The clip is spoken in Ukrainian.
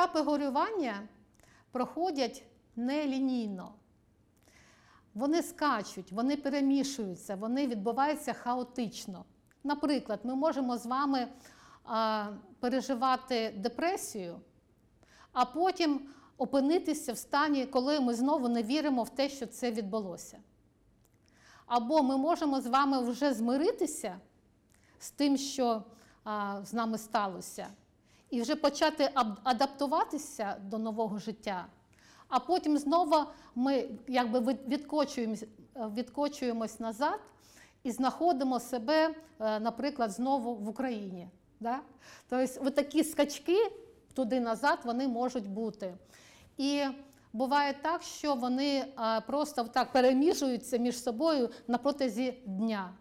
Етапи горювання проходять нелінійно. Вони скачуть, вони перемішуються, вони відбуваються хаотично. Наприклад, ми можемо з вами а, переживати депресію, а потім опинитися в стані, коли ми знову не віримо в те, що це відбулося. Або ми можемо з вами вже змиритися з тим, що а, з нами сталося, і вже почати адаптуватися до нового життя. А потім знову ми якби відкочуємось, відкочуємось назад і знаходимо себе, е, наприклад, знову в Україні. Да? Тобто, такі скачки туди-назад вони можуть бути. І буває так, що вони е, просто так переміжуються між собою на протязі дня.